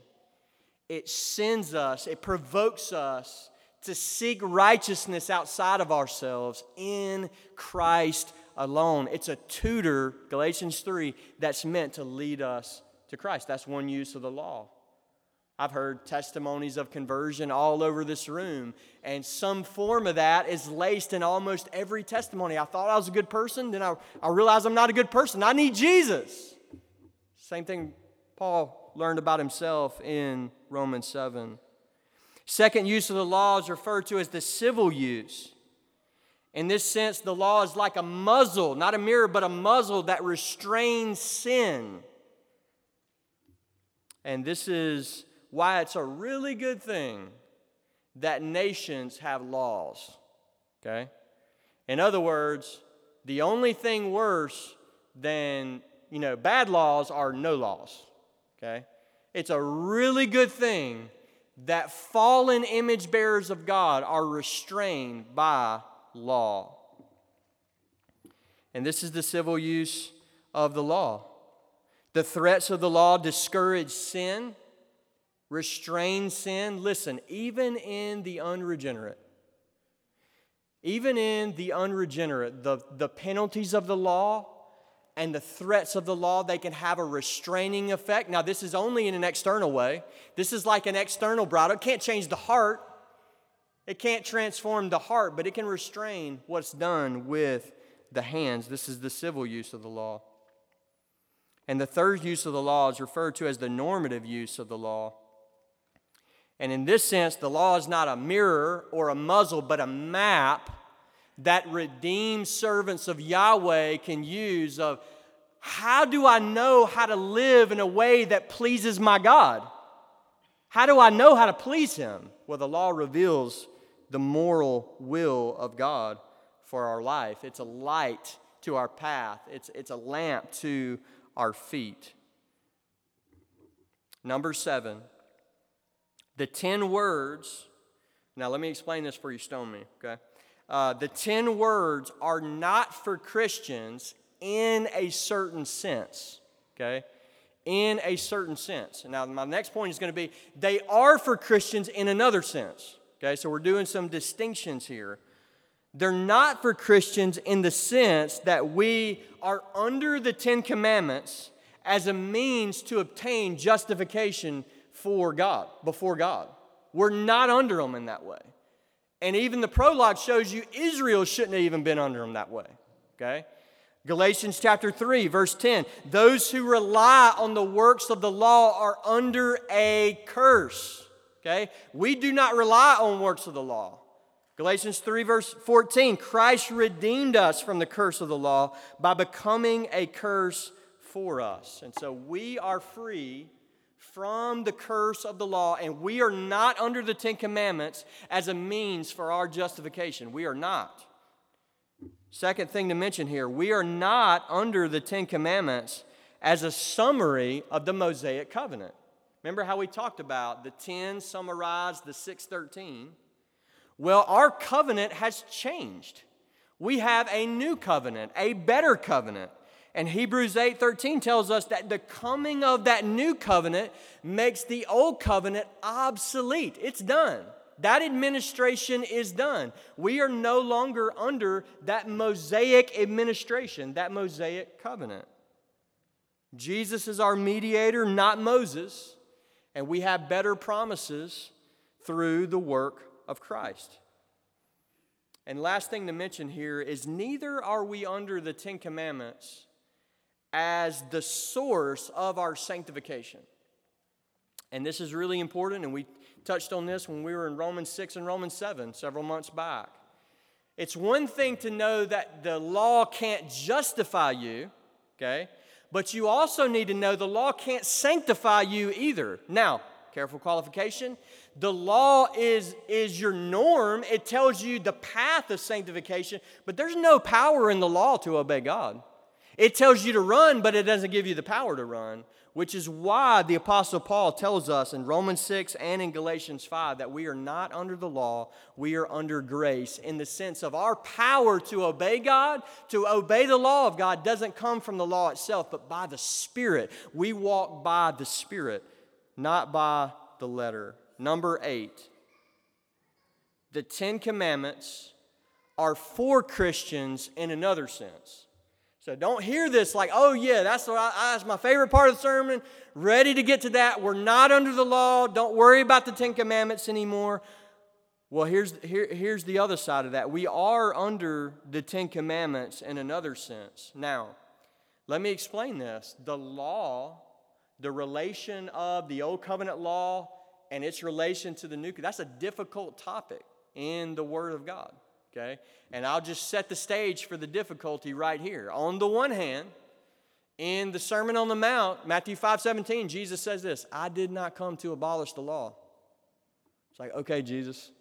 it sends us, it provokes us to seek righteousness outside of ourselves in Christ alone. It's a tutor, Galatians 3, that's meant to lead us to Christ. That's one use of the law. I've heard testimonies of conversion all over this room, and some form of that is laced in almost every testimony. I thought I was a good person, then I, I realized I'm not a good person. I need Jesus. Same thing Paul learned about himself in Romans 7. Second use of the law is referred to as the civil use. In this sense, the law is like a muzzle, not a mirror, but a muzzle that restrains sin. And this is why it's a really good thing that nations have laws. Okay? In other words, the only thing worse than, you know, bad laws are no laws. Okay? It's a really good thing that fallen image bearers of God are restrained by law. And this is the civil use of the law. The threats of the law discourage sin restrain sin. Listen, even in the unregenerate, even in the unregenerate, the, the penalties of the law and the threats of the law, they can have a restraining effect. Now, this is only in an external way. This is like an external bridle. It can't change the heart, it can't transform the heart, but it can restrain what's done with the hands. This is the civil use of the law. And the third use of the law is referred to as the normative use of the law. And in this sense, the law is not a mirror or a muzzle, but a map that redeemed servants of Yahweh can use of how do I know how to live in a way that pleases my God? How do I know how to please Him? Well, the law reveals the moral will of God for our life. It's a light to our path, it's, it's a lamp to our feet. Number seven, the 10 words, now let me explain this for you, stone me, okay? Uh, the 10 words are not for Christians in a certain sense, okay? In a certain sense. Now, my next point is going to be they are for Christians in another sense, okay? So we're doing some distinctions here. They're not for Christians in the sense that we are under the Ten Commandments as a means to obtain justification for God, before God. We're not under them in that way. And even the prologue shows you Israel shouldn't have even been under them that way. Okay? Galatians chapter 3, verse 10 those who rely on the works of the law are under a curse. Okay? We do not rely on works of the law. Galatians 3, verse 14 Christ redeemed us from the curse of the law by becoming a curse for us. And so we are free from the curse of the law, and we are not under the Ten Commandments as a means for our justification. We are not. Second thing to mention here we are not under the Ten Commandments as a summary of the Mosaic covenant. Remember how we talked about the 10 summarized the 613? Well, our covenant has changed. We have a new covenant, a better covenant. And Hebrews 8:13 tells us that the coming of that new covenant makes the old covenant obsolete. It's done. That administration is done. We are no longer under that Mosaic administration, that Mosaic covenant. Jesus is our mediator, not Moses, and we have better promises through the work of Christ. And last thing to mention here is neither are we under the Ten Commandments as the source of our sanctification. And this is really important, and we touched on this when we were in Romans 6 and Romans 7 several months back. It's one thing to know that the law can't justify you, okay? But you also need to know the law can't sanctify you either. Now, careful qualification. The law is, is your norm, it tells you the path of sanctification, but there's no power in the law to obey God. It tells you to run, but it doesn't give you the power to run, which is why the Apostle Paul tells us in Romans 6 and in Galatians 5 that we are not under the law, we are under grace in the sense of our power to obey God, to obey the law of God, doesn't come from the law itself, but by the Spirit. We walk by the Spirit, not by the letter. Number eight, the Ten Commandments are for Christians in another sense. So don't hear this like, oh, yeah, that's, what I, that's my favorite part of the sermon. Ready to get to that. We're not under the law. Don't worry about the Ten Commandments anymore. Well, here's, here, here's the other side of that. We are under the Ten Commandments in another sense. Now, let me explain this. The law, the relation of the Old Covenant law and its relation to the new, that's a difficult topic in the Word of God okay? And I'll just set the stage for the difficulty right here. On the one hand, in the Sermon on the Mount, Matthew 5 17, Jesus says this I did not come to abolish the law. It's like, okay, Jesus,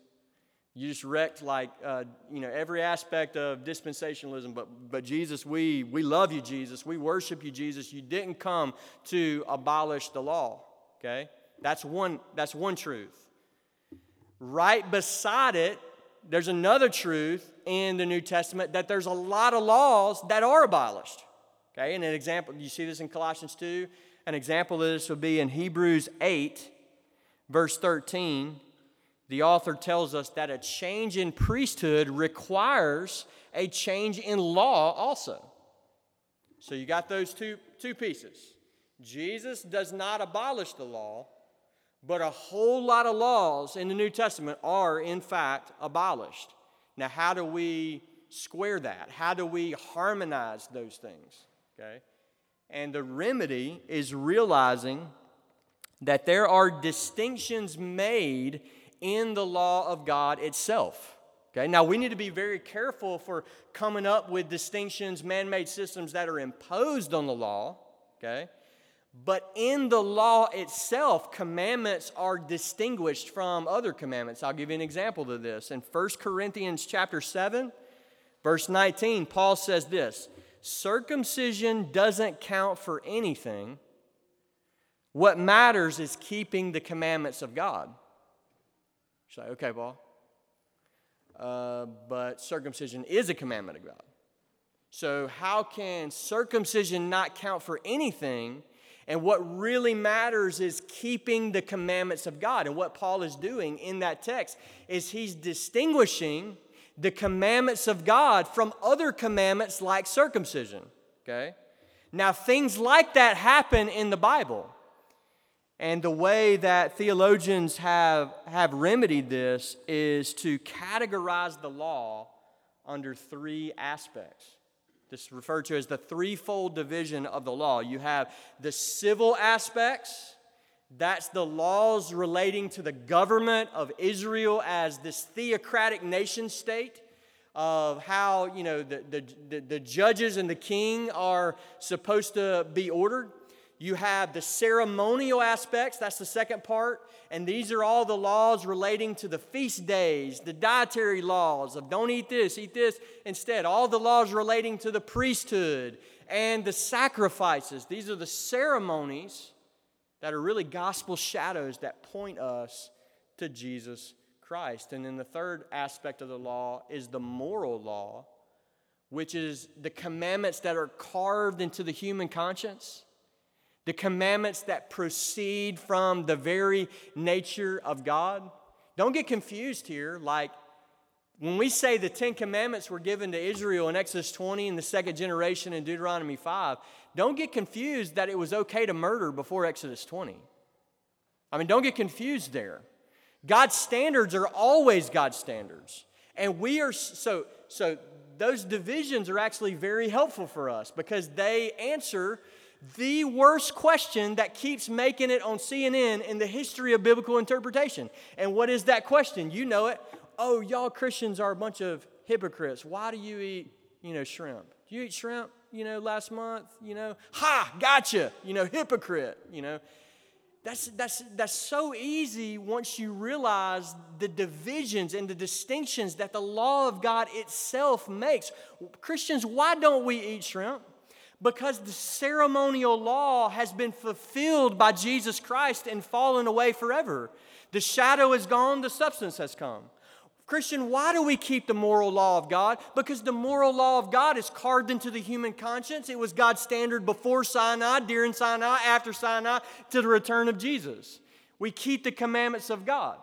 you just wrecked like uh, you know every aspect of dispensationalism but but jesus we we love you jesus we worship you jesus you didn't come to abolish the law okay that's one that's one truth right beside it there's another truth in the New Testament that there's a lot of laws that are abolished. Okay, and an example, you see this in Colossians 2. An example of this would be in Hebrews 8, verse 13. The author tells us that a change in priesthood requires a change in law also. So you got those two, two pieces. Jesus does not abolish the law, but a whole lot of laws in the New Testament are, in fact, abolished. Now, how do we square that? How do we harmonize those things? Okay? And the remedy is realizing that there are distinctions made in the law of God itself. Okay, now we need to be very careful for coming up with distinctions, man made systems that are imposed on the law. Okay, but in the law itself, commandments are distinguished from other commandments. I'll give you an example of this. In 1 Corinthians chapter 7, verse 19, Paul says this circumcision doesn't count for anything. What matters is keeping the commandments of God. You say, okay, Paul. Uh, but circumcision is a commandment of God. So, how can circumcision not count for anything and what really matters is keeping the commandments of God. And what Paul is doing in that text is he's distinguishing the commandments of God from other commandments like circumcision. Okay? Now, things like that happen in the Bible. And the way that theologians have, have remedied this is to categorize the law under three aspects. This is referred to as the threefold division of the law. You have the civil aspects, that's the laws relating to the government of Israel as this theocratic nation state of how you know the, the, the, the, judges and the king are supposed to be ordered you have the ceremonial aspects, that's the second part. And these are all the laws relating to the feast days, the dietary laws of don't eat this, eat this instead. All the laws relating to the priesthood and the sacrifices. These are the ceremonies that are really gospel shadows that point us to Jesus Christ. And then the third aspect of the law is the moral law, which is the commandments that are carved into the human conscience the commandments that proceed from the very nature of God. Don't get confused here. Like when we say the Ten Commandments were given to Israel in Exodus 20 in the second generation in Deuteronomy 5, don't get confused that it was okay to murder before Exodus 20. I mean, don't get confused there. God's standards are always God's standards. And we are so so those divisions are actually very helpful for us because they answer the worst question that keeps making it on CNN in the history of biblical interpretation. And what is that question? You know it. Oh, y'all Christians are a bunch of hypocrites. Why do you eat, you know, shrimp? Do you eat shrimp, you know, last month? You know, ha, gotcha, you know, hypocrite, you know. That's, that's, that's so easy once you realize the divisions and the distinctions that the law of God itself makes. Christians, why don't we eat shrimp? Because the ceremonial law has been fulfilled by Jesus Christ and fallen away forever. The shadow is gone, the substance has come. Christian, why do we keep the moral law of God? Because the moral law of God is carved into the human conscience. It was God's standard before Sinai, during Sinai, after Sinai, to the return of Jesus. We keep the commandments of God.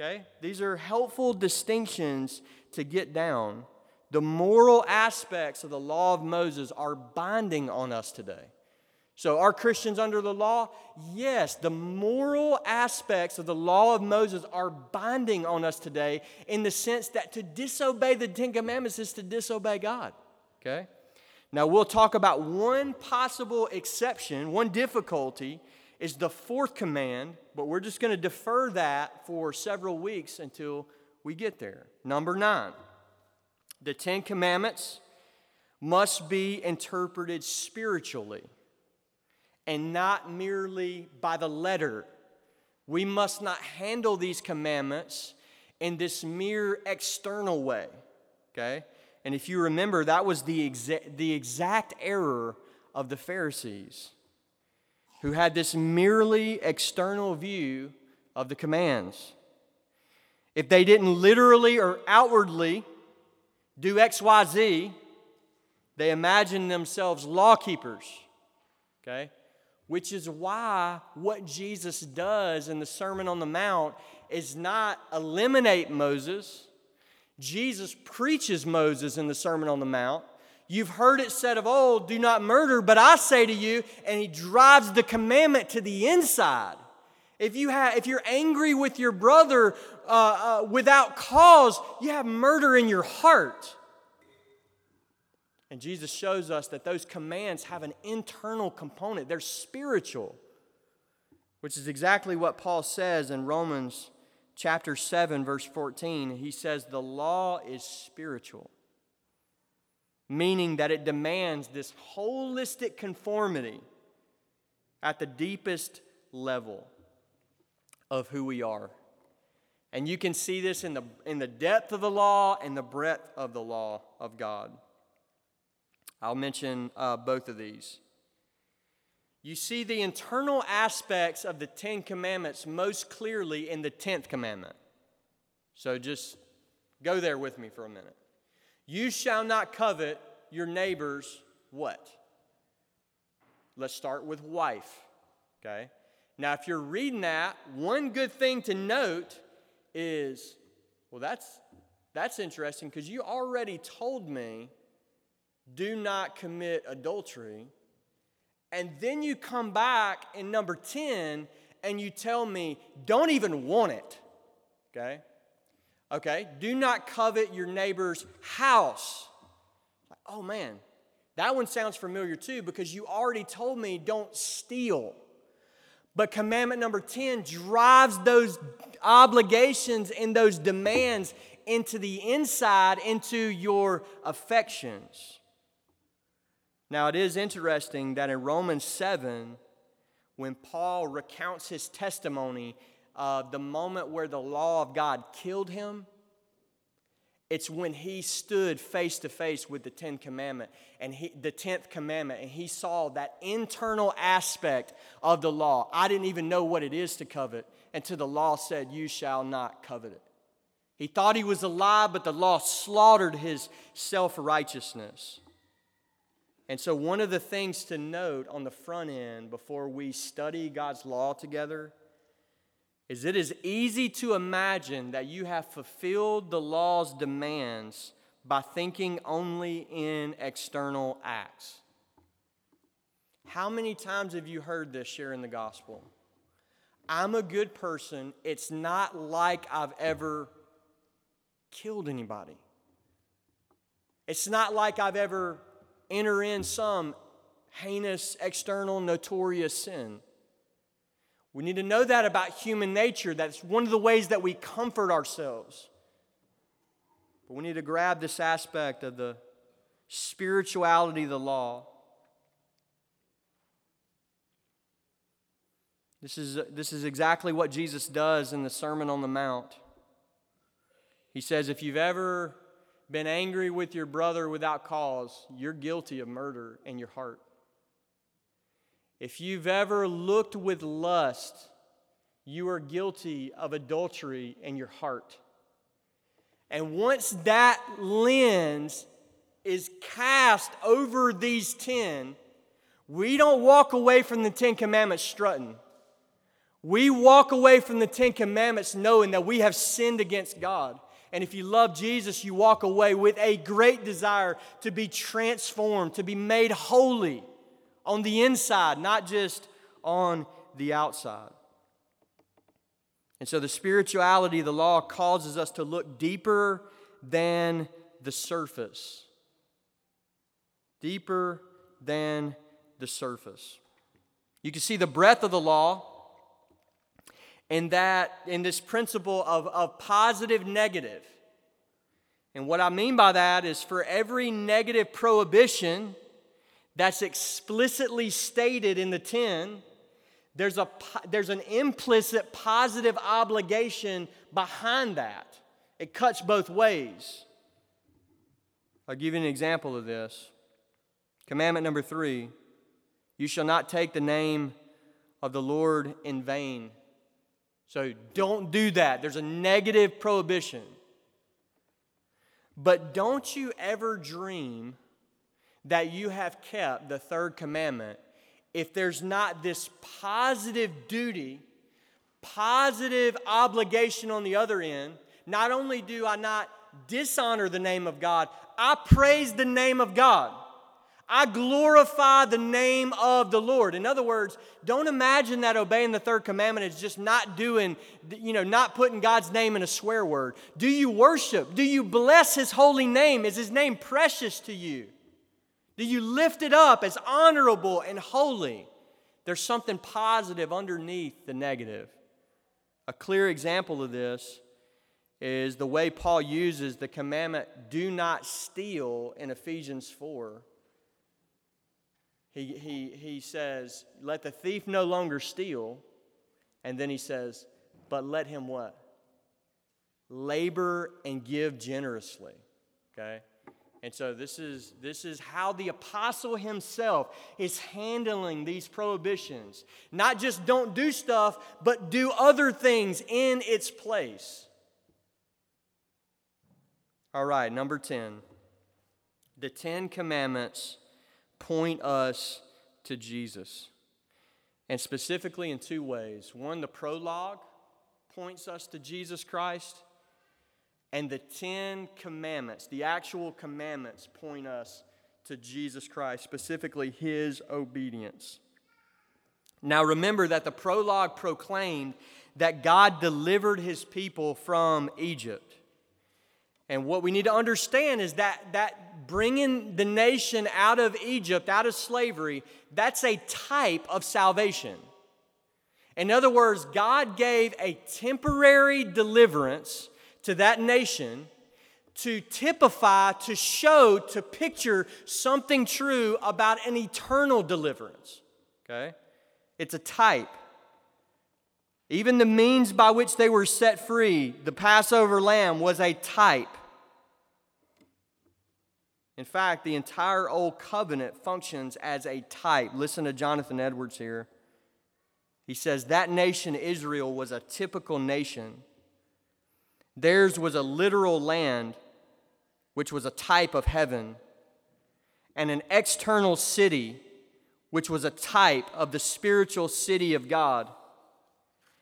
Okay? These are helpful distinctions to get down. The moral aspects of the law of Moses are binding on us today. So, are Christians under the law? Yes, the moral aspects of the law of Moses are binding on us today in the sense that to disobey the Ten Commandments is to disobey God. Okay? Now, we'll talk about one possible exception, one difficulty is the fourth command, but we're just going to defer that for several weeks until we get there. Number nine, the Ten Commandments must be interpreted spiritually and not merely by the letter. We must not handle these commandments in this mere external way. Okay? And if you remember, that was the, exa- the exact error of the Pharisees, who had this merely external view of the commands. If they didn't literally or outwardly do XYZ, they imagine themselves law keepers. Okay? which is why what Jesus does in the Sermon on the Mount is not eliminate Moses. Jesus preaches Moses in the Sermon on the Mount. You've heard it said of old, do not murder, but I say to you, and he drives the commandment to the inside. If, you have, if you're angry with your brother uh, uh, without cause, you have murder in your heart. And Jesus shows us that those commands have an internal component, they're spiritual, which is exactly what Paul says in Romans chapter 7, verse 14. He says, The law is spiritual, meaning that it demands this holistic conformity at the deepest level of who we are. And you can see this in the, in the depth of the law and the breadth of the law of God. I'll mention uh, both of these. You see the internal aspects of the Ten Commandments most clearly in the Tenth Commandment. So just go there with me for a minute. You shall not covet your neighbor's what? Let's start with wife. Okay? Now, if you're reading that, one good thing to note is well, that's, that's interesting because you already told me do not commit adultery. And then you come back in number 10 and you tell me, don't even want it. Okay? Okay? Do not covet your neighbor's house. Oh man, that one sounds familiar too because you already told me don't steal. But commandment number 10 drives those obligations and those demands into the inside, into your affections. Now, it is interesting that in Romans 7, when Paul recounts his testimony of the moment where the law of God killed him, it's when he stood face to face with the Ten Commandment and he, the Tenth Commandment, and he saw that internal aspect of the law. I didn't even know what it is to covet until the law said, "You shall not covet it." He thought he was alive, but the law slaughtered his self righteousness. And so, one of the things to note on the front end before we study God's law together is it is easy to imagine that you have fulfilled the law's demands by thinking only in external acts. How many times have you heard this sharing the gospel? I'm a good person. It's not like I've ever killed anybody. It's not like I've ever entered in some heinous, external, notorious sin. We need to know that about human nature. That's one of the ways that we comfort ourselves. But we need to grab this aspect of the spirituality of the law. This is, this is exactly what Jesus does in the Sermon on the Mount. He says, If you've ever been angry with your brother without cause, you're guilty of murder in your heart. If you've ever looked with lust, you are guilty of adultery in your heart. And once that lens is cast over these 10, we don't walk away from the Ten Commandments strutting. We walk away from the Ten Commandments knowing that we have sinned against God. And if you love Jesus, you walk away with a great desire to be transformed, to be made holy on the inside, not just on the outside. And so the spirituality of the law causes us to look deeper than the surface. Deeper than the surface. You can see the breadth of the law in that in this principle of, of positive negative. And what I mean by that is for every negative prohibition, that's explicitly stated in the 10, there's, a, there's an implicit positive obligation behind that. It cuts both ways. I'll give you an example of this. Commandment number three you shall not take the name of the Lord in vain. So don't do that. There's a negative prohibition. But don't you ever dream that you have kept the third commandment if there's not this positive duty, positive obligation on the other end. Not only do I not dishonor the name of God, I praise the name of God. I glorify the name of the Lord. In other words, don't imagine that obeying the third commandment is just not doing, you know, not putting God's name in a swear word. Do you worship? Do you bless his holy name? Is his name precious to you? Do you lift it up as honorable and holy? There's something positive underneath the negative. A clear example of this is the way Paul uses the commandment, do not steal, in Ephesians 4. He, he, he says, let the thief no longer steal. And then he says, but let him what? Labor and give generously. Okay? And so this is, this is how the apostle himself is handling these prohibitions. Not just don't do stuff, but do other things in its place. All right, number 10. The Ten Commandments point us to Jesus. And specifically in two ways. One, the prologue points us to Jesus Christ and the Ten Commandments, the actual commandments, point us to Jesus Christ, specifically his obedience. Now remember that the prologue proclaimed that God delivered his people from Egypt. And what we need to understand is that, that bringing the nation out of Egypt, out of slavery, that's a type of salvation. In other words, God gave a temporary deliverance to that nation to typify, to show, to picture something true about an eternal deliverance. Okay? It's a type. Even the means by which they were set free, the Passover lamb, was a type. In fact, the entire Old Covenant functions as a type. Listen to Jonathan Edwards here. He says that nation, Israel, was a typical nation Theirs was a literal land, which was a type of heaven, and an external city, which was a type of the spiritual city of God,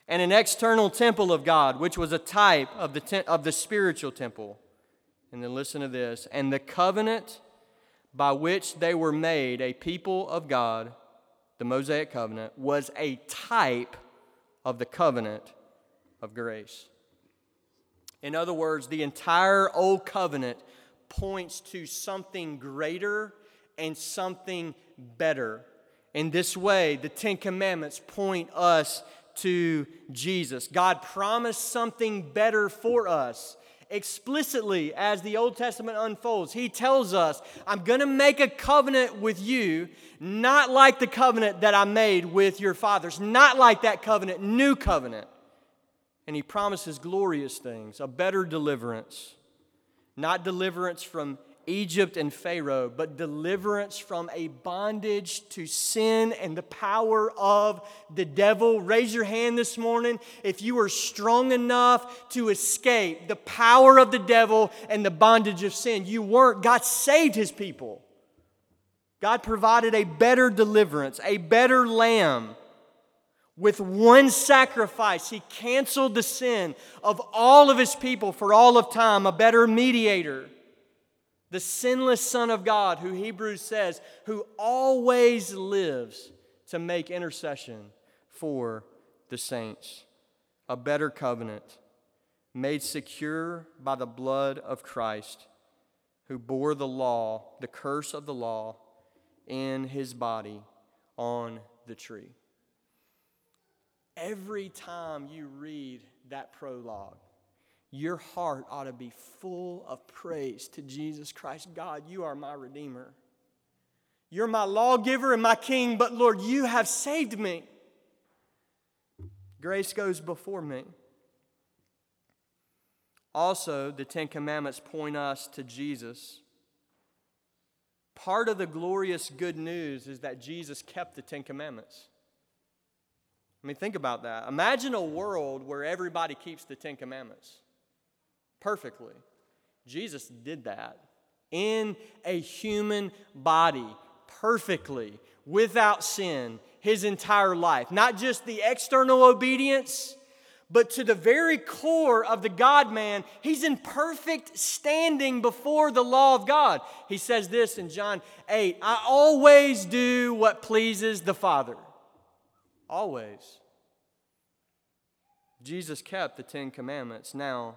and an external temple of God, which was a type of the, te- of the spiritual temple. And then listen to this and the covenant by which they were made a people of God, the Mosaic covenant, was a type of the covenant of grace. In other words, the entire Old Covenant points to something greater and something better. In this way, the Ten Commandments point us to Jesus. God promised something better for us explicitly as the Old Testament unfolds. He tells us, I'm going to make a covenant with you, not like the covenant that I made with your fathers, not like that covenant, new covenant. And he promises glorious things, a better deliverance, not deliverance from Egypt and Pharaoh, but deliverance from a bondage to sin and the power of the devil. Raise your hand this morning if you are strong enough to escape the power of the devil and the bondage of sin. You weren't. God saved his people. God provided a better deliverance, a better lamb. With one sacrifice, he canceled the sin of all of his people for all of time, a better mediator the sinless Son of God, who Hebrews says, who always lives to make intercession for the saints. A better covenant made secure by the blood of Christ, who bore the law, the curse of the law, in his body on the tree. Every time you read that prologue, your heart ought to be full of praise to Jesus Christ. God, you are my Redeemer. You're my lawgiver and my king, but Lord, you have saved me. Grace goes before me. Also, the Ten Commandments point us to Jesus. Part of the glorious good news is that Jesus kept the Ten Commandments. I mean, think about that. Imagine a world where everybody keeps the Ten Commandments perfectly. Jesus did that in a human body, perfectly, without sin, his entire life. Not just the external obedience, but to the very core of the God man, he's in perfect standing before the law of God. He says this in John 8 I always do what pleases the Father. Always. Jesus kept the Ten Commandments. Now,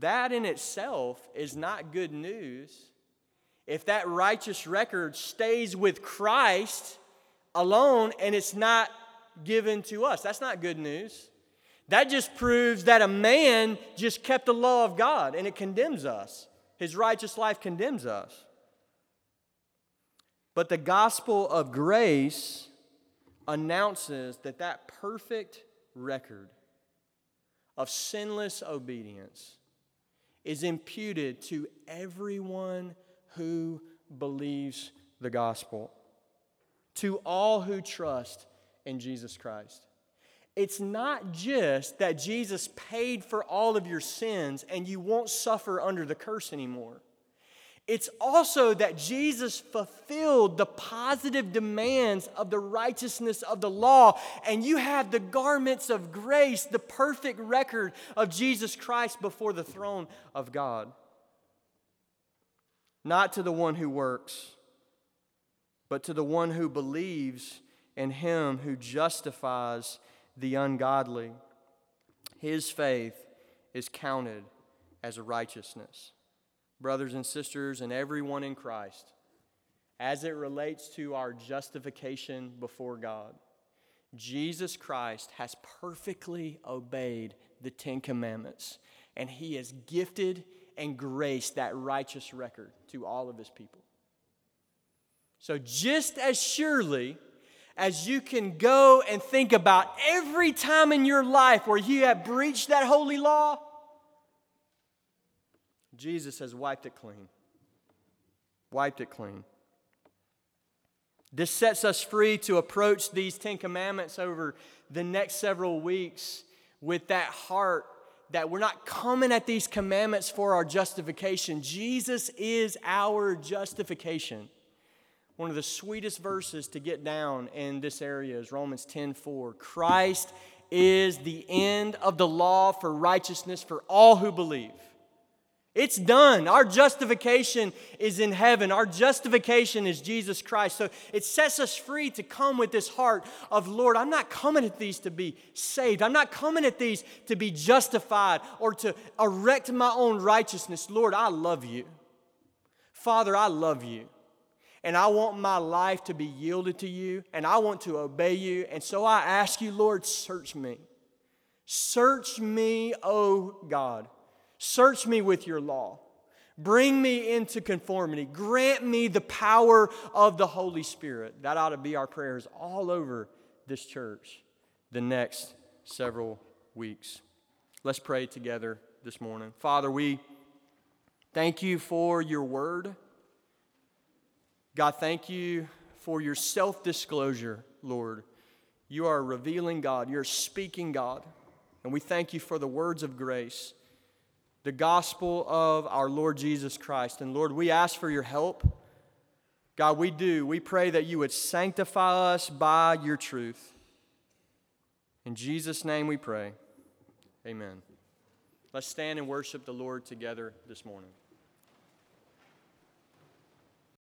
that in itself is not good news. If that righteous record stays with Christ alone and it's not given to us, that's not good news. That just proves that a man just kept the law of God and it condemns us. His righteous life condemns us. But the gospel of grace announces that that perfect record of sinless obedience is imputed to everyone who believes the gospel, to all who trust in Jesus Christ. It's not just that Jesus paid for all of your sins and you won't suffer under the curse anymore. It's also that Jesus fulfilled the positive demands of the righteousness of the law, and you have the garments of grace, the perfect record of Jesus Christ before the throne of God. Not to the one who works, but to the one who believes in him who justifies the ungodly. His faith is counted as a righteousness brothers and sisters, and everyone in Christ, as it relates to our justification before God, Jesus Christ has perfectly obeyed the Ten Commandments, and he has gifted and graced that righteous record to all of his people. So, just as surely as you can go and think about every time in your life where you have breached that holy law, Jesus has wiped it clean. Wiped it clean. This sets us free to approach these Ten Commandments over the next several weeks with that heart that we're not coming at these commandments for our justification. Jesus is our justification. One of the sweetest verses to get down in this area is Romans 10 4. Christ is the end of the law for righteousness for all who believe. It's done. Our justification is in heaven. Our justification is Jesus Christ. So it sets us free to come with this heart of, Lord, I'm not coming at these to be saved. I'm not coming at these to be justified or to erect my own righteousness. Lord, I love you. Father, I love you. And I want my life to be yielded to you, and I want to obey you. And so I ask you, Lord, search me. Search me, O God. Search me with your law. Bring me into conformity. Grant me the power of the Holy Spirit. That ought to be our prayers all over this church the next several weeks. Let's pray together this morning. Father, we thank you for your word. God, thank you for your self disclosure, Lord. You are revealing God, you're speaking God. And we thank you for the words of grace the gospel of our Lord Jesus Christ. And Lord, we ask for your help. God, we do. We pray that you would sanctify us by your truth. In Jesus' name we pray. Amen. Let's stand and worship the Lord together this morning.